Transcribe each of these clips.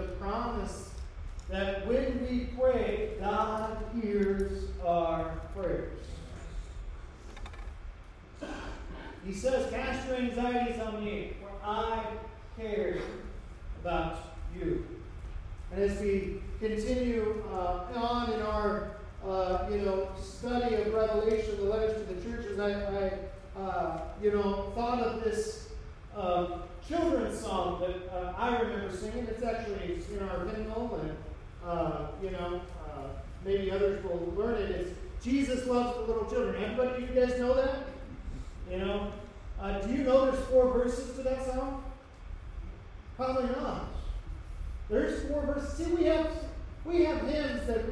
the promise that when we pray, God hears our prayers. He says, Cast your anxieties on me, for I care about you. And as we continue uh, on in our uh, you know study of Revelation, the letters to the churches, I, I uh, you know thought of this uh, children's song that uh, I remember singing. It's actually in our hymnal, and uh, you know maybe others will learn it. It's Jesus loves the little children. Everybody, you guys know that? You know, uh, do you know there's four verses to that song? Probably not. There's four verses. See, we have we have hymns that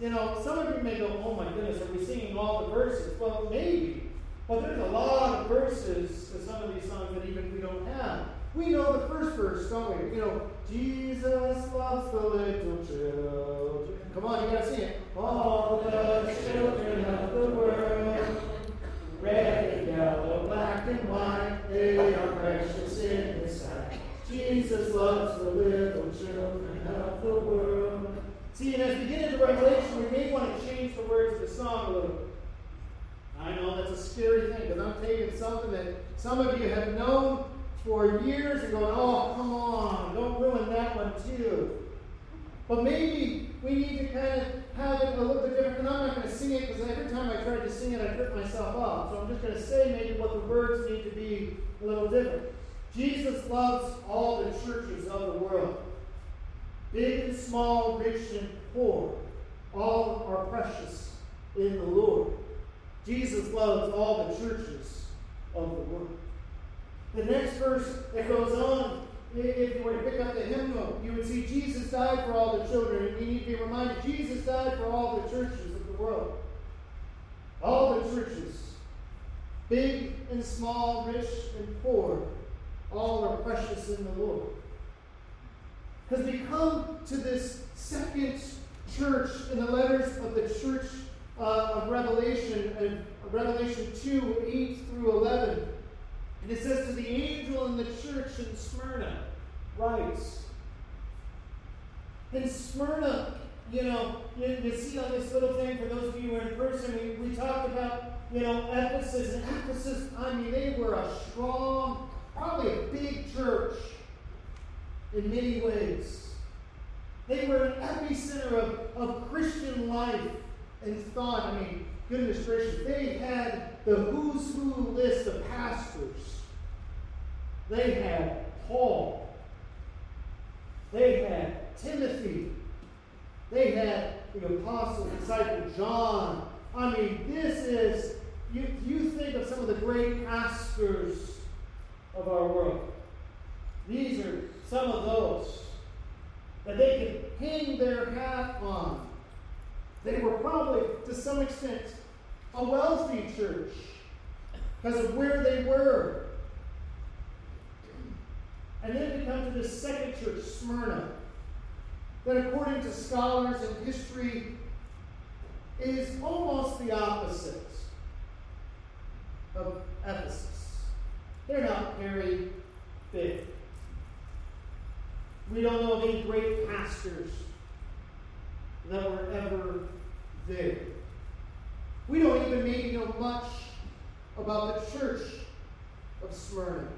you know. Some of you may go, "Oh my goodness, are we singing all the verses?" Well, maybe, but there's a lot of verses to some of these songs that even we don't have. We know the first verse, don't we? You know, Jesus loves the little children. Come on, you gotta sing it. All the children of the world red, yellow, black, and white, they are precious in His sight. Jesus loves the little children of the world. See, and as we get into Revelation, we may want to change the words of the song a little. I know that's a scary thing because I'm taking something that some of you have known for years and going, oh, come on, don't ruin that one too. But maybe we need to kind of have it a little bit different. And I'm not going to sing it because every time I tried to sing it, I tripped myself up. So I'm just going to say maybe what the words need to be a little different. Jesus loves all the churches of the world, big and small, rich and poor. All are precious in the Lord. Jesus loves all the churches of the world. The next verse that goes on if you were to pick up the hymnal, you would see Jesus died for all the children. And you need to be reminded Jesus died for all the churches of the world. All the churches, big and small, rich and poor, all are precious in the Lord. Because we come to this second church in the letters of the church uh, of Revelation, uh, Revelation 2 8 through 11. And it says to the angel in the church in Smyrna, writes, in Smyrna, you know, you, you, see on this little thing, for those of you who are in person, we, we talked about, you know, Ephesus. And Ephesus, I mean, they were a strong, probably a big church in many ways. They were an epicenter of, of Christian life and thought. I mean, goodness gracious, they had the who's who list of pastors. They had Paul. They had Timothy. They had the apostle, disciple John. I mean, this is, you, you think of some of the great pastors of our world. These are some of those that they could hang their hat on. They were probably, to some extent, a wealthy church because of where they were. And then we come to this second church, Smyrna, that according to scholars and history is almost the opposite of Ephesus. They're not very big. We don't know of any great pastors that were ever there. We don't even maybe know much about the church of Smyrna.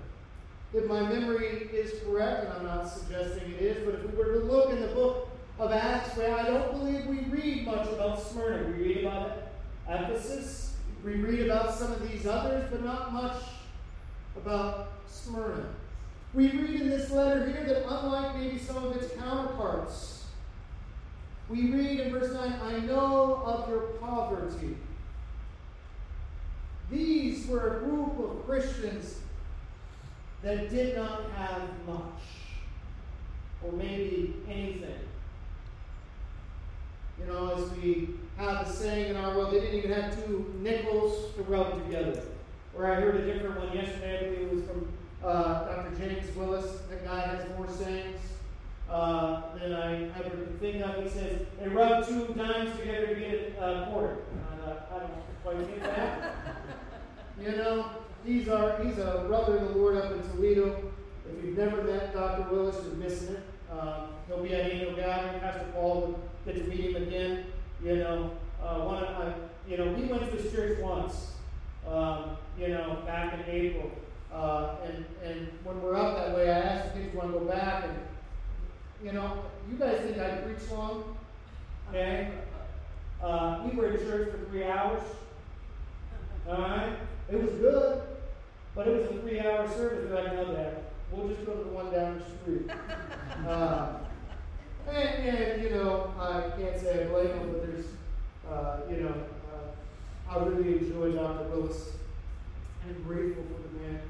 If my memory is correct, and I'm not suggesting it is, but if we were to look in the book of Acts, where I don't believe we read much about Smyrna. We read about Ephesus, we read about some of these others, but not much about Smyrna. We read in this letter here that unlike maybe some of its counterparts, we read in verse 9, I know of your poverty these were a group of Christians that did not have much, or maybe anything. You know, as we have a saying in our world, they didn't even have two nickels to rub together. Or I heard a different one yesterday, I believe it was from uh, Dr. James Willis. That guy has more sayings uh, than I ever could think of. He says, they rub two dimes together to get a quarter. Uh, I don't quite get that. You know, he's our he's a brother in the Lord up in Toledo. If you've never met Dr. Willis, you're missing it. Uh, he'll be at annual gathering. Pastor Paul will get to meet him again. You know, uh, one of my, you know, we went to this church once. Um, you know, back in April. Uh, and, and when we're up that way, I asked the kids, want to go back? And, you know, you guys think I preach long? Okay? Uh, we were in church for three hours. All right? It was good, but it was a three hour service. They're like, no, Dad, we'll just go to the one down the street. Uh, and, and, you know, I can't say I blame them, but there's, uh, you know, uh, I really enjoy Dr. Willis. I'm grateful for the man.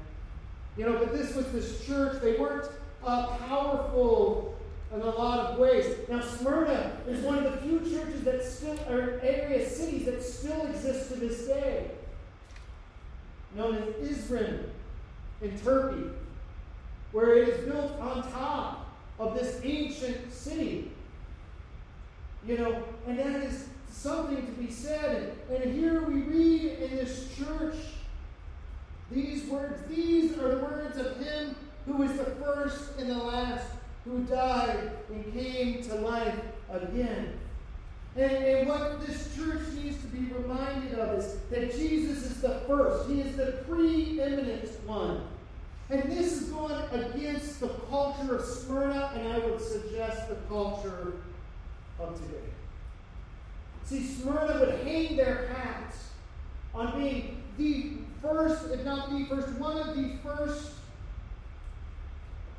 You know, but this was this church. They weren't uh, powerful in a lot of ways. Now, Smyrna is one of the few churches that still, or area cities that still exist to this day, known as Izmir in Turkey, where it is built on top of this ancient city. You know, and that is something to be said. And, here we read in this church these words, these are the words of him who is the first and the last, who died and came to life again. And, and, what this church needs to be reminded of is that Jesus is the first. He is the preeminent one. And this is going against the culture of Smyrna, and I would suggest the culture of today. See, Smyrna would hang their hats on being the first, if not the first, one of the first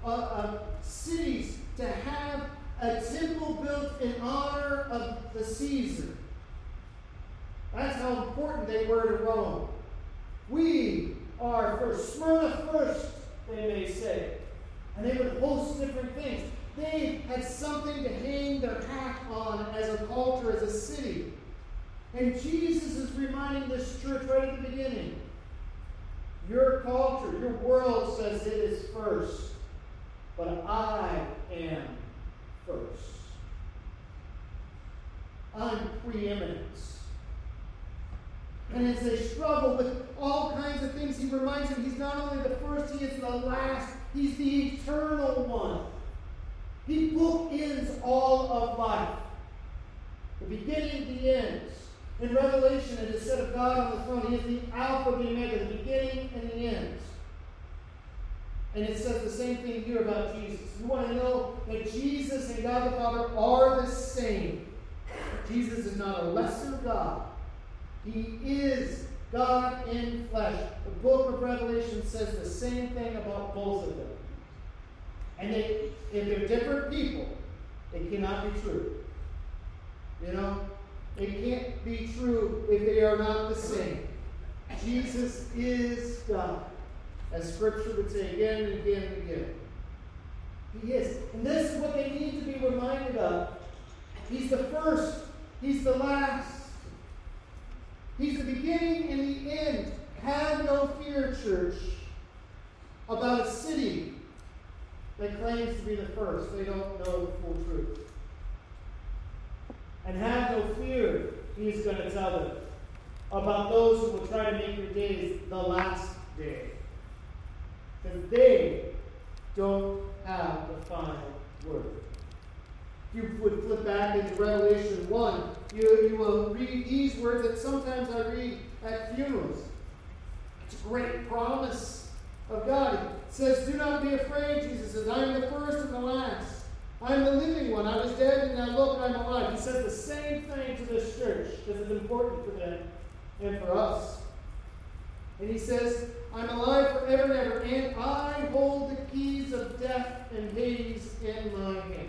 uh, uh, cities to have a temple built in honor of the Caesar. That's how important they were to Rome. We are first. Smyrna first, they may say. And they would host different things. They had something to hang their hat on as a culture, as a city. And Jesus is reminding this church right at the beginning your culture, your world says it is first, but I am first. I'm preeminence. And as they struggle with all kinds of things, he reminds them he's not only the first, he is the last. He's the eternal one. He bookends all of life. The beginning, the end. In Revelation, it is said of God on the throne, He is the Alpha, and the Omega, the beginning and the end. And it says the same thing here about Jesus. You want to know that Jesus and God the Father are the same. Jesus is not a lesser God. He is God in flesh. The book of Revelation says the same thing about both of them. And they, if they're different people, it cannot be true. You know? It can't be true if they are not the same. Jesus is God, as Scripture would say again and again and again. He is. And this is what they need to be reminded of. He's the first, He's the last. He's the beginning and the end. Have no fear, church, about a city that claims to be the first. They don't know the full truth. And have no fear, he's going to tell them, about those who will try to make your days the last day. Because they don't have the final word. If you would flip back into Revelation 1, you, you will read these words that sometimes I read at funerals. It's a great promise of God. It says, Do not be afraid, Jesus says, I am the first and the last. I'm the living one. I was dead and now look, I'm alive. He says the same thing to this church because it's important for them and for us. And he says, I'm alive forever and ever, and I hold the keys of death and Hades in my hand.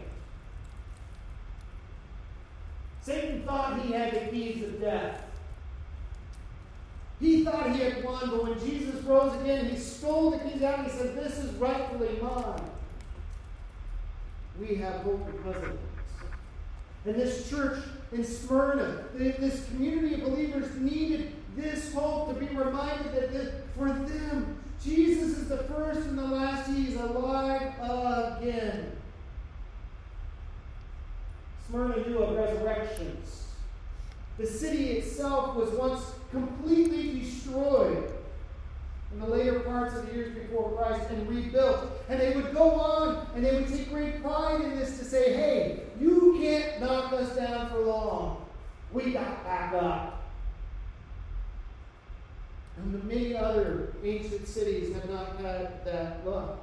Satan thought he had the keys of death. He thought he had won, but when Jesus rose again, he stole the keys out and he said, This is rightfully mine we have hope because of this. And this church in Smyrna, this community of believers needed this hope to be reminded that the, for them, Jesus is the first and the last. He is alive again. Smyrna knew of resurrections. The city itself was once completely destroyed. In the later parts of the years before Christ and rebuilt. And they would go on and they would take great pride in this to say, hey, you can't knock us down for long. We got back up. And many other ancient cities have not had that luck.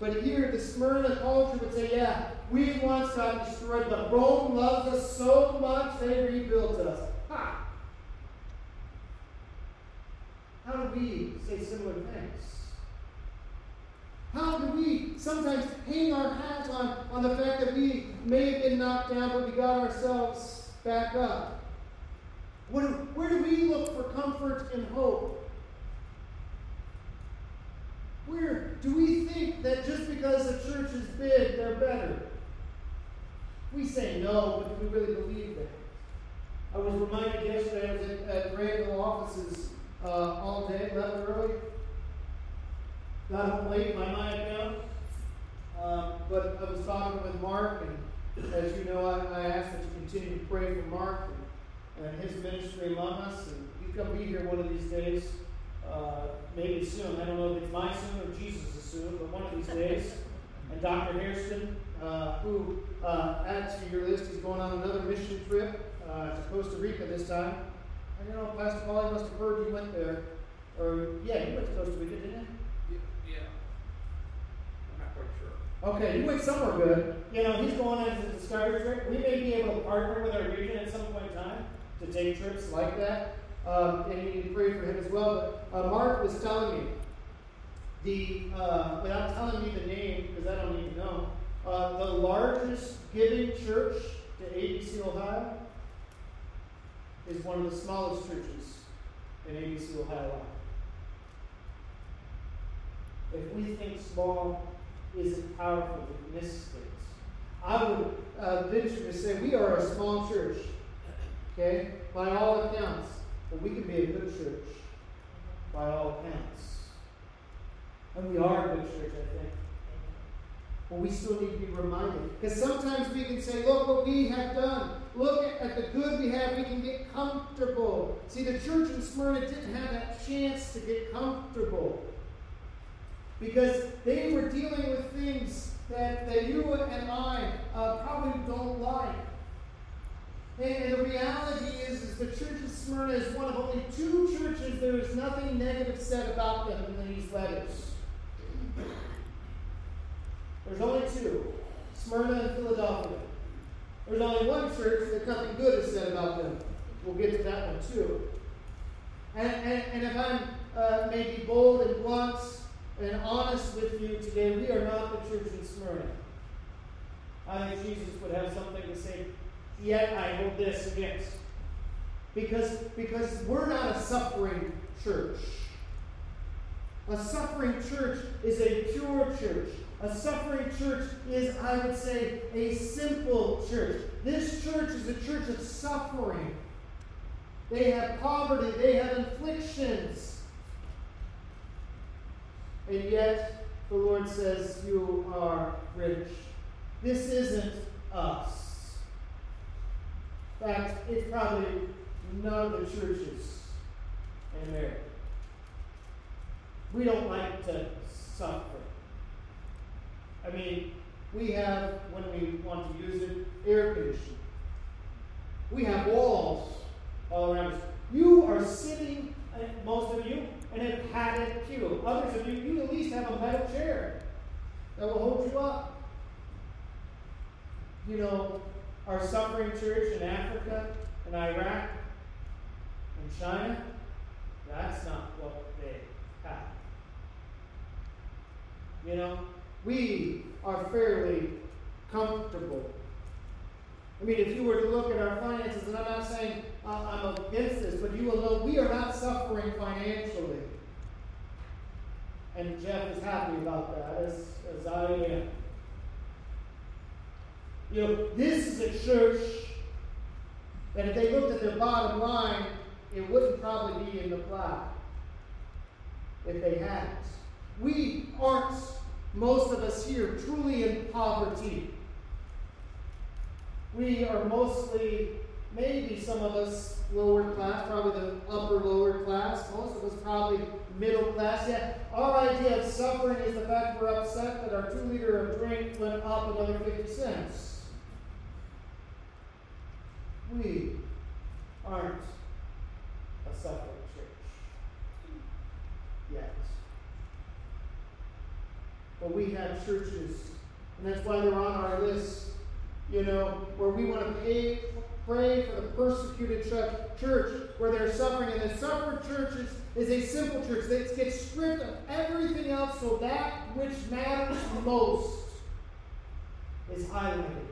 But here, the Smyrna culture would say, yeah, we once got destroyed, but Rome loves us so much they rebuilt us. Ha! How do we say similar things? How do we sometimes hang our hats on, on the fact that we may have been knocked down, but we got ourselves back up? What, where do we look for comfort and hope? Where do we think that just because the church is big, they're better? We say no, but do we really believe that? I was reminded yesterday, I was at, at Granville offices uh, all day, left early. Got home late, my mind down. Um, but I was talking with Mark, and as you know, I, I asked that you continue to pray for Mark and, his ministry among us. And going to be here one of these days, uh, maybe soon. I don't know if it's my soon or Jesus' soon, but one of these days. And Dr. Hairston, uh, who uh, adds to your list, he's going on another mission trip uh, to Costa Rica this time. And you know, Pastor Paul, must have heard you went there. Or, yeah, you went to Costa Rica, didn't you? Yeah. I'm not quite sure. Okay, you went somewhere good. You know, he's going on a discovery trip. We may be able to partner with our region at some point in time to take trips like that. Um, and you need to pray for him as well. But uh, Mark was telling me, the uh, without telling me the name, because I don't even know, uh, the largest giving church to ABC Ohio is one of the smallest churches in ABC Ohio. If we think small isn't powerful, we miss things. I would uh, venture to say we are a small church, okay, by all accounts, but we can be a good church by all accounts. And we are a good church, I think. But we still need to be reminded. Because sometimes we can say, look what we have done. Look at the good we have. We can get comfortable. See, the church in Smyrna didn't have that chance to get comfortable. Because they were dealing with things that, that you and I uh, probably don't like. And, the reality is, is the church of Smyrna is one of only two churches there is nothing negative said about them in these letters. There's only two Smyrna and Philadelphia. There's only one church that nothing good is said about them. We'll get to that one too. And, and, and if I'm uh, maybe bold and blunt and honest with you today, we are not the church in Smyrna. I think Jesus would have something to say, yet I hold this against. Because, because we're not a suffering church. A suffering church is a pure church. A suffering church is, I would say, a simple church. This church is a church of suffering. They have poverty, they have afflictions. And yet, the Lord says, You are rich. This isn't us. In fact, it's probably none of the churches in America. We don't like to suffer. I mean, we have, when we want to use it, air conditioning. We have walls all around us. You are sitting, uh, most of you, in a padded pew. Others of you, you at least have a metal chair that will hold you up. You know, our suffering church in Africa, in Iraq, in China, that's not what they have. You know, we are fairly comfortable. I mean, if you were to look at our finances, and I'm not saying uh, I'm against this, but you will know we are not suffering financially. And Jeff is happy about that, as, as I am. You know, this is a church that if they looked at their bottom line, it wouldn't probably be in the black if they hadn't. We aren't most of us here truly in poverty. We are mostly, maybe some of us lower class, probably the upper lower class. Most of us probably middle class yet. Our idea of suffering is the fact we're upset that our two liter of drink went up another 50 cents. We aren't a suffering church yet. But we have churches, and that's why they're on our list, you know, where we want to pay Pray for the persecuted church where they're suffering. And the suffered church is, is a simple church that gets stripped of everything else so that which matters most is highlighted.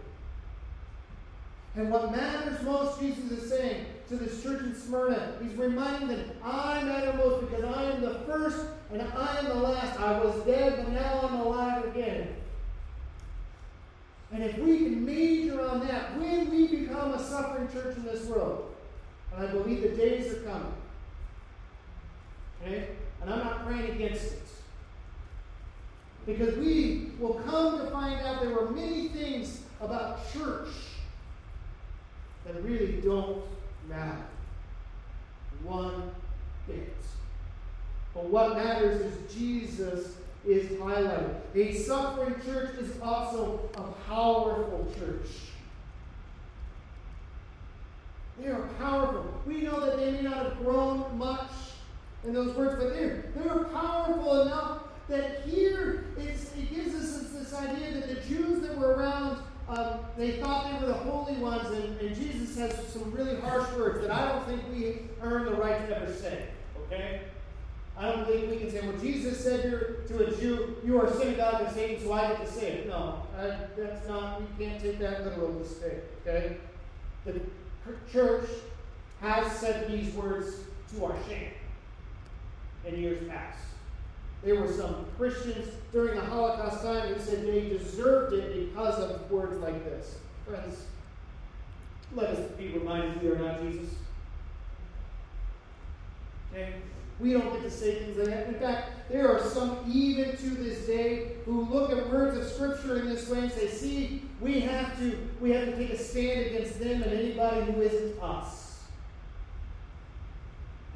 And what matters most, Jesus is saying to this church in Smyrna, He's reminding them, I matter most because I am the first and I am the last. I was dead, but now I'm alive again. And if we can major on that, when we become a suffering church in this world, and I believe the days are coming, okay? And I'm not praying against it. Because we will come to find out there were many things about church that really don't matter. One bit. But what matters is Jesus is highlighted. A suffering church is also a powerful church. They are powerful. We know that they may not have grown much in those words, but they're, they're powerful enough that here it gives us this, this, idea that the Jews that were around, um, they thought they were the holy ones, and, and Jesus has some really harsh words that I don't think we earn the right to ever say. Okay? I don't believe we can say, well, Jesus said to a Jew, you are a synagogue of Satan, so I get to say it. No, uh, that's not, we can't take that literal mistake, okay? The church has said these words to our shame in years past. There were some Christians during the Holocaust time who said they deserved it because of words like this. Friends, let us be reminded we are not Jesus. Okay? We don't get to say things like that. In fact, there are some, even to this day, who look at words of Scripture in this way and say, see, we have to, we have to take a stand against them and anybody who isn't us.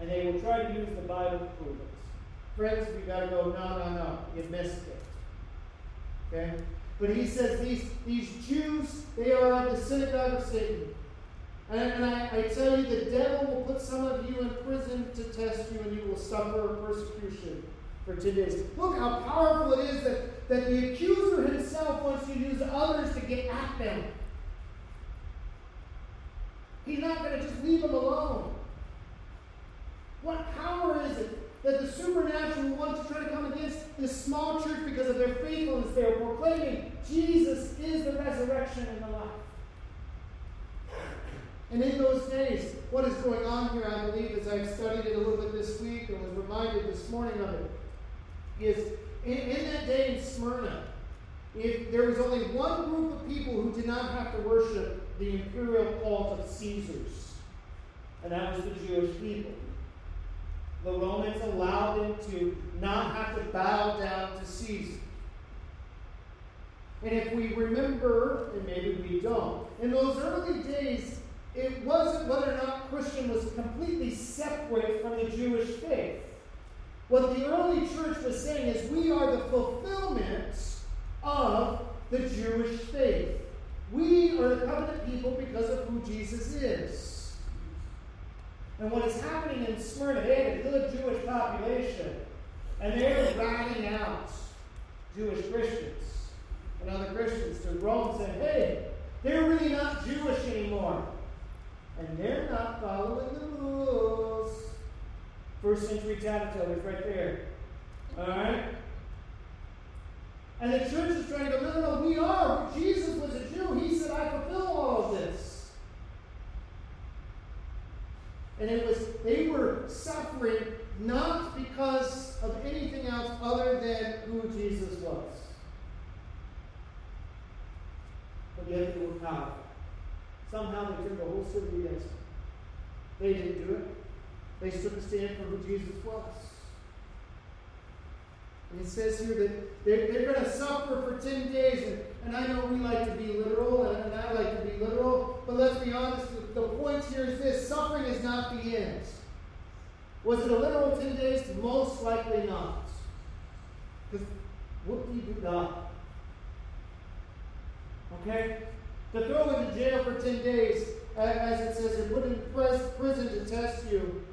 And they will try to use the Bible to prove it. Friends, we got to go, no, no, no, you missed it. Okay? But he says these, these Jews, they are of the synagogue of Satan. And, and I, I, tell you, the devil will put some of you in prison to test you, and you will suffer persecution for 10 days. Look how powerful it is that, that the accuser himself wants to use others to get at them. He's not going to just leave them alone. What power is it that the supernatural wants to try to come against this small church because of their faithfulness? They are proclaiming Jesus is the resurrection and the life. And in those days, what is going on here, I believe, as I've studied it a little bit this week and was reminded this morning of it, is in, in that day in Smyrna, if there was only one group of people who did not have to worship the imperial cult of Caesars, and that was the Jewish people. The Romans allowed them to not have to bow down to Caesar. And if we remember, and maybe we don't, in those early days, it wasn't whether or not Christian was completely separate from the Jewish faith. What the early church was saying is we are the fulfillment of the Jewish faith. We are the covenant people because of who Jesus is. And what is happening in Smyrna, they had a good Jewish population, and they're ratting out Jewish Christians and other Christians to Rome and saying, hey, they're really not Jewish anymore and they're not following the rules. First century is right there. All right? And the church is trying to go, no, no, no, we are. Jesus was a Jew. He said, I fulfill all of this. And it was, they were suffering not because of anything else other than who Jesus was. But yet they were powerful. Somehow they turned the whole city against him. They didn't do it. They stood a stand for who Jesus was. And it says here that they're, they're going to suffer for 10 days. And, and I know we like to be literal, and, and I like to be literal, but let's be honest. The, point here is this suffering is not the end. Was it a literal 10 days? Most likely not. Because what do you do God? Okay? To throw into jail for 10 days, as it says, and put in prison to test you,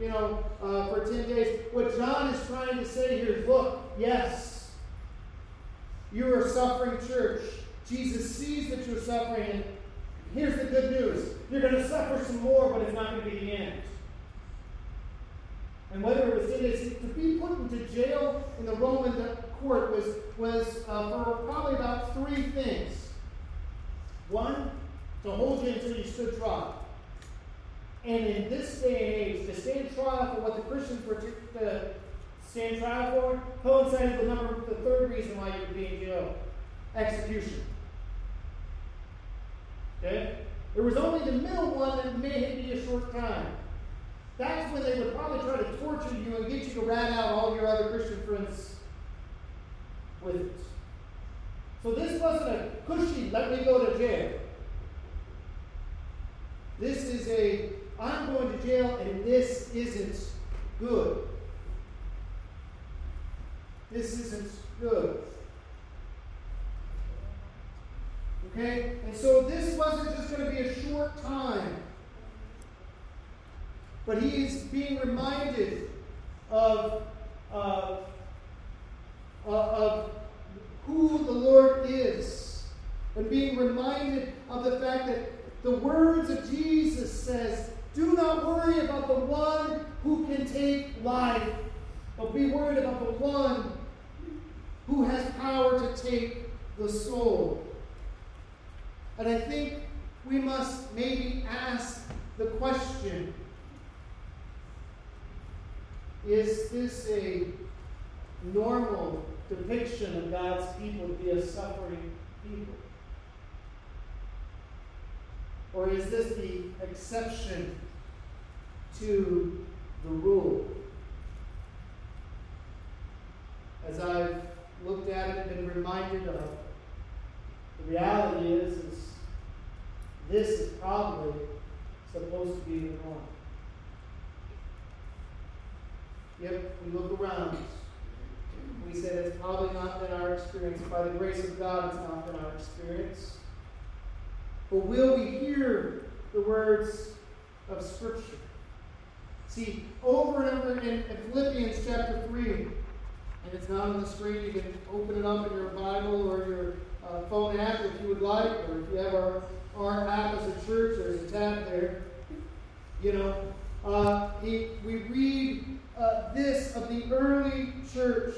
you know, uh, for 10 days. What John is trying to say here is look, yes, you are suffering church. Jesus sees that you're suffering, and here's the good news you're going to suffer some more, but it's not going to be the end. And whether it was it is to be put into jail in the Roman court was, was uh, for probably about three things. One, to hold you until you stood trial. And in this day and age, to stand trial for what the Christians were to, stand trial for coincided with number the third reason why you would be in jail execution. Okay? There was only the middle one that may be a short time. That's when they would probably try to torture you and get you to rat out all your other Christian friends with it. So this wasn't a cushy, let me go to jail. This is a, I'm going to jail and this isn't good. This isn't good. Okay? And so this wasn't just going to be a short time. But he is being reminded of, uh, of who the Lord is. And being reminded of the fact that the words of Jesus says, do not worry about the one who can take life, but be worried about the one who has power to take the soul. And I think we must maybe ask the question is this a normal depiction of God's people to be a suffering people? Or is this the exception to the rule? As I've looked at it and been reminded of, the reality is, is this is probably supposed to be the norm. Yep, we look around. We say it's probably not been our experience. By the grace of God, it's not been our experience. But will we hear the words of Scripture? See, over and over in Philippians chapter 3, and it's not on the screen, you can open it up in your Bible or your uh, phone app if you would like, or if you have our, our app as a church, there's a tab there. You know, uh, he, we read uh, this of the early church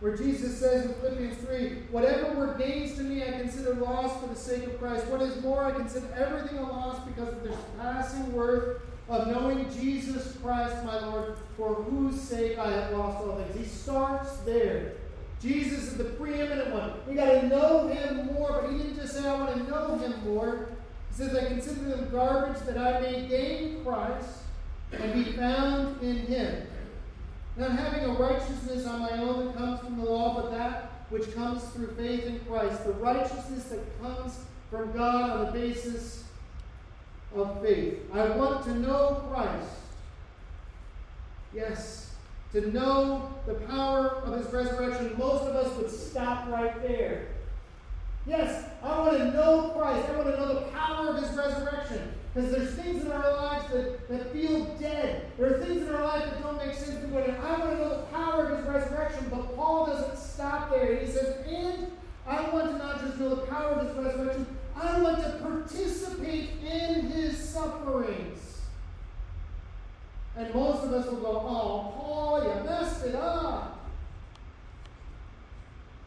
where Jesus says in Philippians 3 Whatever were gains to me, I consider loss for the sake of Christ. What is more, I consider everything a loss because of the surpassing worth of knowing Jesus Christ, my Lord, for whose sake I have lost all things. He starts there. Jesus is the preeminent one. We got to know him more, but he didn't just say, I want to know him more. He says, I consider them garbage that I may gain Christ and be found in him. Not having a righteousness on my own that comes from the law, but that which comes through faith in Christ. The righteousness that comes from God on the basis of faith. I want to know Christ. Yes, to know the power of his resurrection. Most of us would stop right there. Yes, I want to know Christ. I want to know the power of his resurrection. Because there's things in our lives that, that feel dead. There are things in our life that don't make sense. People I want to know the power of his resurrection, but Paul doesn't stop there. He says, and I want to not just know the power of his resurrection, I want to participate in his sufferings. And most of us will go, oh, Paul, you messed it up.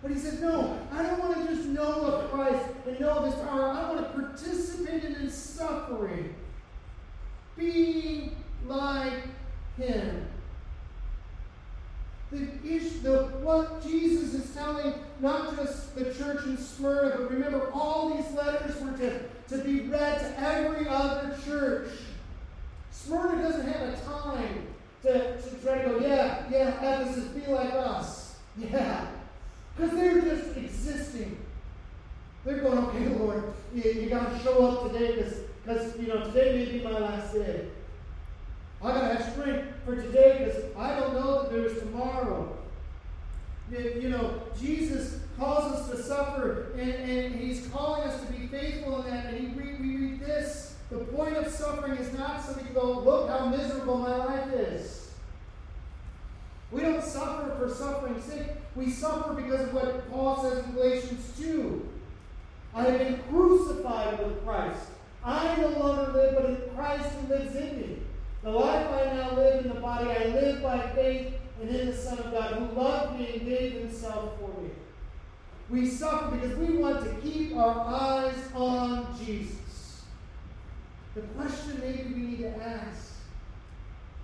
But he says, no, I don't want to just know of Christ and know of his power. I want to participate in his suffering, being like him. The issue, the, what Jesus is telling not just the church in Smyrna, but remember, all these letters were to, to be read to every other church. Smyrna doesn't have a time to, to try to go, yeah, yeah, Ephesus, be like us. Yeah, because they're just existing. They're going, okay, Lord, you, you got to show up today because, you know, today may be my last day. I gotta have strength for today because I don't know that there's tomorrow. You know, Jesus calls us to suffer, and, and He's calling us to be faithful in that. And he, we, we read this the point of suffering is not so that you go, look how miserable my life is. We don't suffer for suffering's sake. We suffer because of what Paul says in Galatians 2. I have been crucified with Christ. I no longer live, but Christ who lives in me. The life I now live in the body, I live by faith and in the Son of God, who loved me and gave himself for me. We suffer because we want to keep our eyes on Jesus. The question maybe we need to ask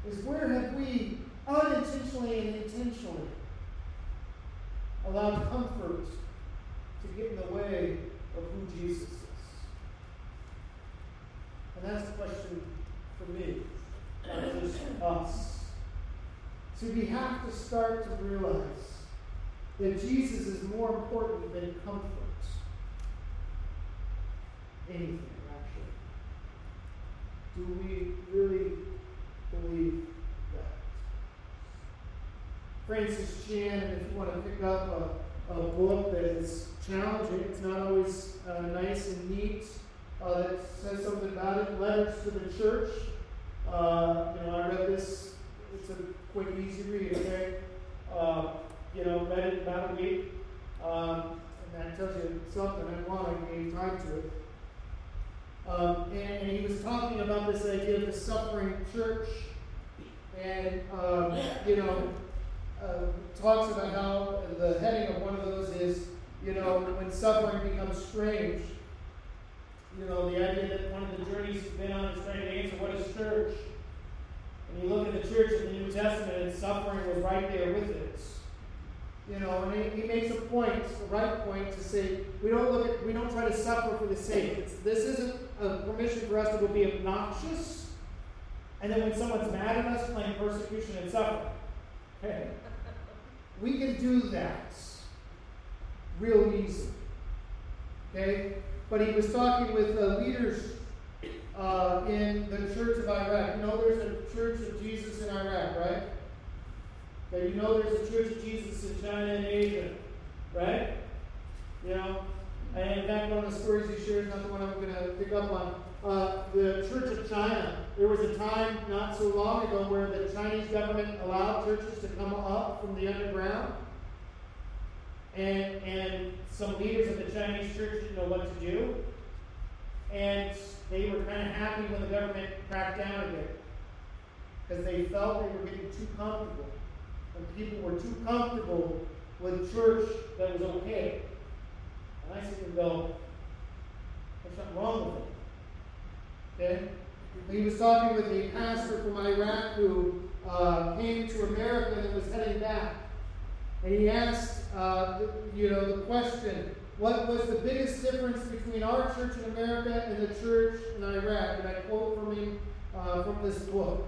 is where have we unintentionally and intentionally allowed comfort to get in the way of who Jesus is? And that's the question for me, not just for us. So we have to start to realize that Jesus is more important than comfort. Anything. Do we really believe that? Francis Chan, if you want to pick up a, a book that is challenging, it's not always uh, nice and neat, uh, that says something about it, Letters to the Church. Uh, you know, I read this, it's a quick, easy read, okay? Uh, you know, read it about a week. Um, and that tells you something. I want to gave time to it. Um, and, and, he was talking about this idea of the suffering church. And, um, you know, uh, talks about how the heading of one of those is, you know, when suffering becomes strange. You know, the idea that one of the journeys he's been on is trying to answer what is church. And you look at the church in the New Testament, and suffering was right there with it. You know, and he, he makes a point, the right point, to say we don't look at, we don't try to suffer for the sake. It's, this isn't a permission for us to be obnoxious, and then when someone's mad at us, claim persecution and suffering. Okay, we can do that real easy. Okay, but he was talking with uh, leaders uh, in the Church of Iraq. You know, there's a Church of Jesus in Iraq, right? Okay, you know there's a Church of Jesus in China and Asia, right? You know, and in fact, one of the stories he shares, not the one I'm going to pick up on, uh, the Church of China. There was a time not so long ago where the Chinese government allowed churches to come up from the underground. And, and some leaders of the Chinese church didn't know what to do. And they were kind of happy when the government cracked down a bit because they felt they were getting too comfortable. And people were too comfortable with church that was okay. I and go, there's something wrong with it. Okay? He was talking with a pastor from Iraq who uh, came to America and was heading back. And he asked, uh, you know, the question, what was the biggest difference between our church in America and the church in Iraq? And I quote from him uh, from this book.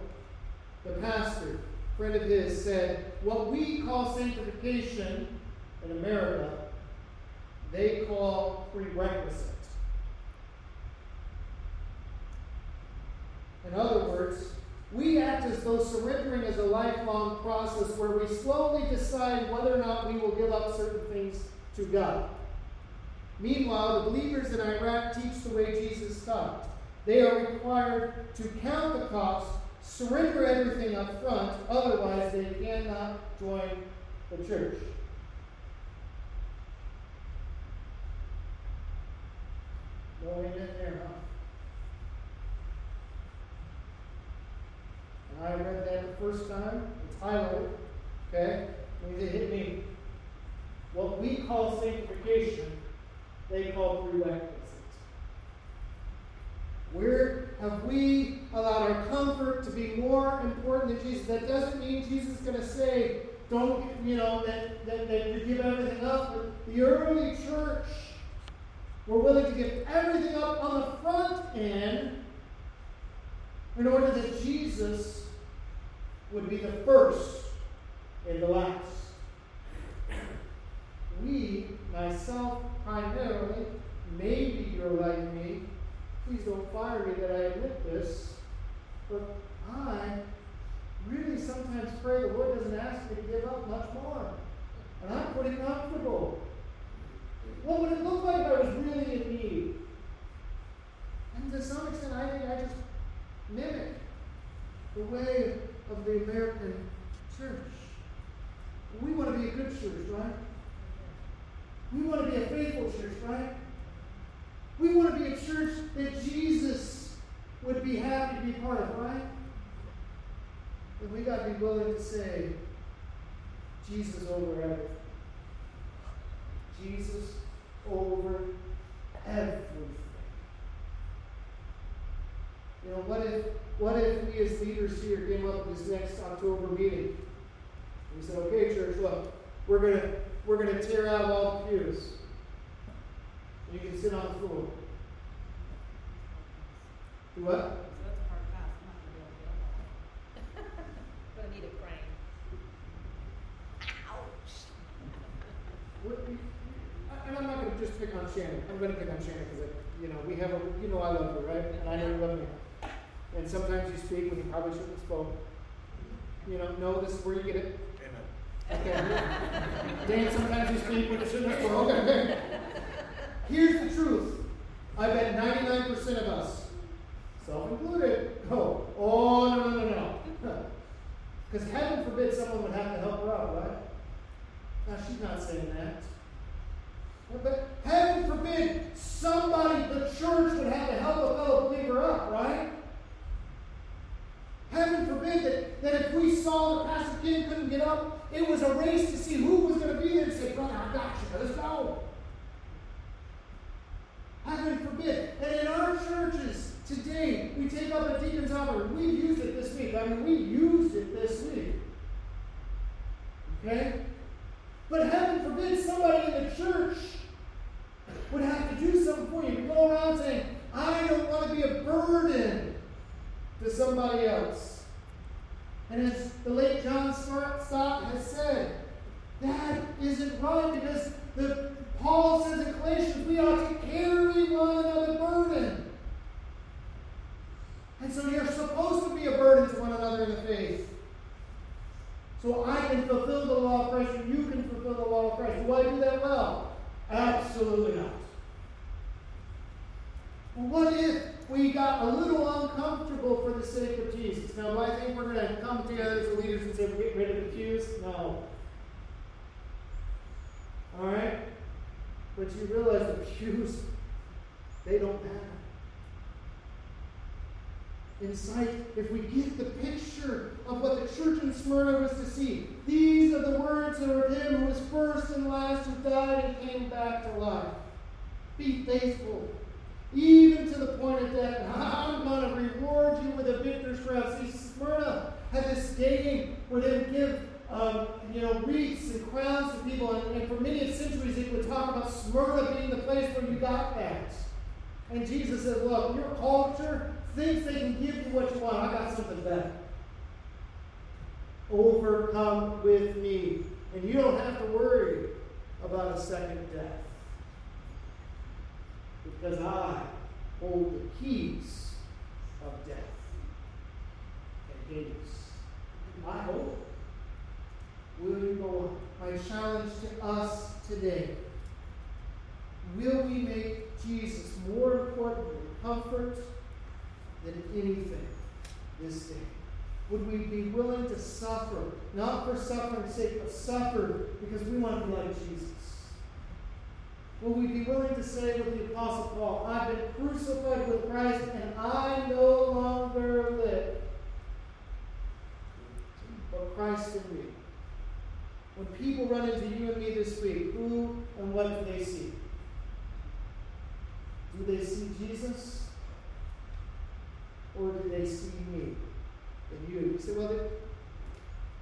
The pastor, friend of his, said, What we call sanctification in America, they call prerequisite. In other words, we act as though surrendering is a lifelong process where we slowly decide whether or not we will give up certain things to God. Meanwhile, the believers in Iraq teach the way Jesus taught. They are required to count the cost, surrender everything up front, otherwise, they cannot join the church. And I read that the first time. It's highlighted. Okay? Means it hit me. What we call sanctification they call prerequisites. Where have we allowed our comfort to be more important than Jesus? That doesn't mean Jesus is going to say, don't, you know, that, that, that you give everything up. But the early church were willing to give everything up on the front end in order that Jesus would be the first and the last. We, myself primarily, maybe you're like me, please don't fire me that I admit this, but I really sometimes pray, the Lord doesn't ask me to give up much more. And I'm pretty comfortable. What would it look like if I was really in need? And to some extent, I think I just mimic the way of the American church. We want to be a good church, right? We want to be a faithful church, right? We want to be a church that Jesus would be happy to be part of, right? And we got to be willing to say, Jesus over everything. Jesus over everything. You know, what if what if we as leaders here came up this next October meeting? And we said, okay, church, look, we're gonna we're gonna tear out all the pews. And you can sit on the floor. Do what? So that's a hard pass, I'm not gonna be able to get up. Gonna need a crane. Ouch. What- And I'm not going to just pick on Shannon. I'm going to pick on Shannon because, you know, we have a, you know I love you, right? And I know you love me. And sometimes you speak when you probably shouldn't have spoken. You know, no, this is where you get it. Amen. Okay. Dan, sometimes you speak when you shouldn't have spoken. Okay. Here's the truth. I bet 99% of us, self-included, go, oh, no, no, no, no. Because heaven forbid someone would have to help her out, right? Now, she's not saying that. But heaven forbid somebody, the church, would have to help a fellow believer up, right? Heaven forbid that, that if we saw that Pastor King couldn't get up, it was a race to see who was going to be there and say, Brother, I got you. Let's go. Heaven forbid. And in our churches today, we take up a deacon's offering. We've used it this week. I mean, we used it this week. Okay? But heaven forbid somebody in the church would have to do something for you. Go around saying, I don't want to be a burden to somebody else. And as the late John Stott has said, that isn't right because the Paul says in Galatians we ought to carry one another's burden. And so you're supposed to be a burden to one another in the faith. So I can fulfill the law of Christ and you can fulfill the law of Christ. Do I do that well? Absolutely not. What if we got a little uncomfortable for the sake of Jesus? Now, do I think we're going to come together as leaders and say we're getting rid of the pews? No. All right? But you realize the pews, they don't matter. In sight, if we get the picture of what the church in Smyrna was to see, these are the words of him who was first and last, who died and came back to life. Be faithful, even to the point of death. I'm going to reward you with a victor's crown. See, Smyrna had this game where they would give um, you know, wreaths and crowns to people. And, and for many centuries, it would talk about Smyrna being the place where you got that. And Jesus said, Look, your culture thinks they can give you what you want. I got something better. Overcome with me. And you don't have to worry about a second death. Because I hold the keys of death and Hades. I it. Will you go on? My challenge to us today. Will we make Jesus more important in comfort than anything this day? Would we be willing to suffer, not for suffering's sake, but suffer because we want to be like Jesus? Will we be willing to say with the Apostle Paul, I've been crucified with Christ and I no longer live, but Christ in me? When people run into you and me this week, who and what do they see? Do they see Jesus? Or do they see me and you? You say, well,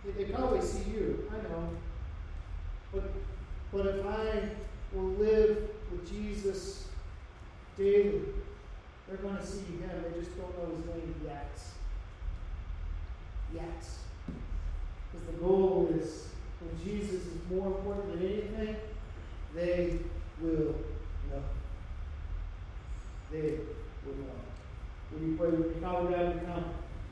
they, they probably see you. I know. But, but if I will live with Jesus daily, they're going to see him. They just don't know his name yet. Yet. Because the goal is when Jesus is more important than anything, they will know. They will know. Will you pray with? Father God, we come.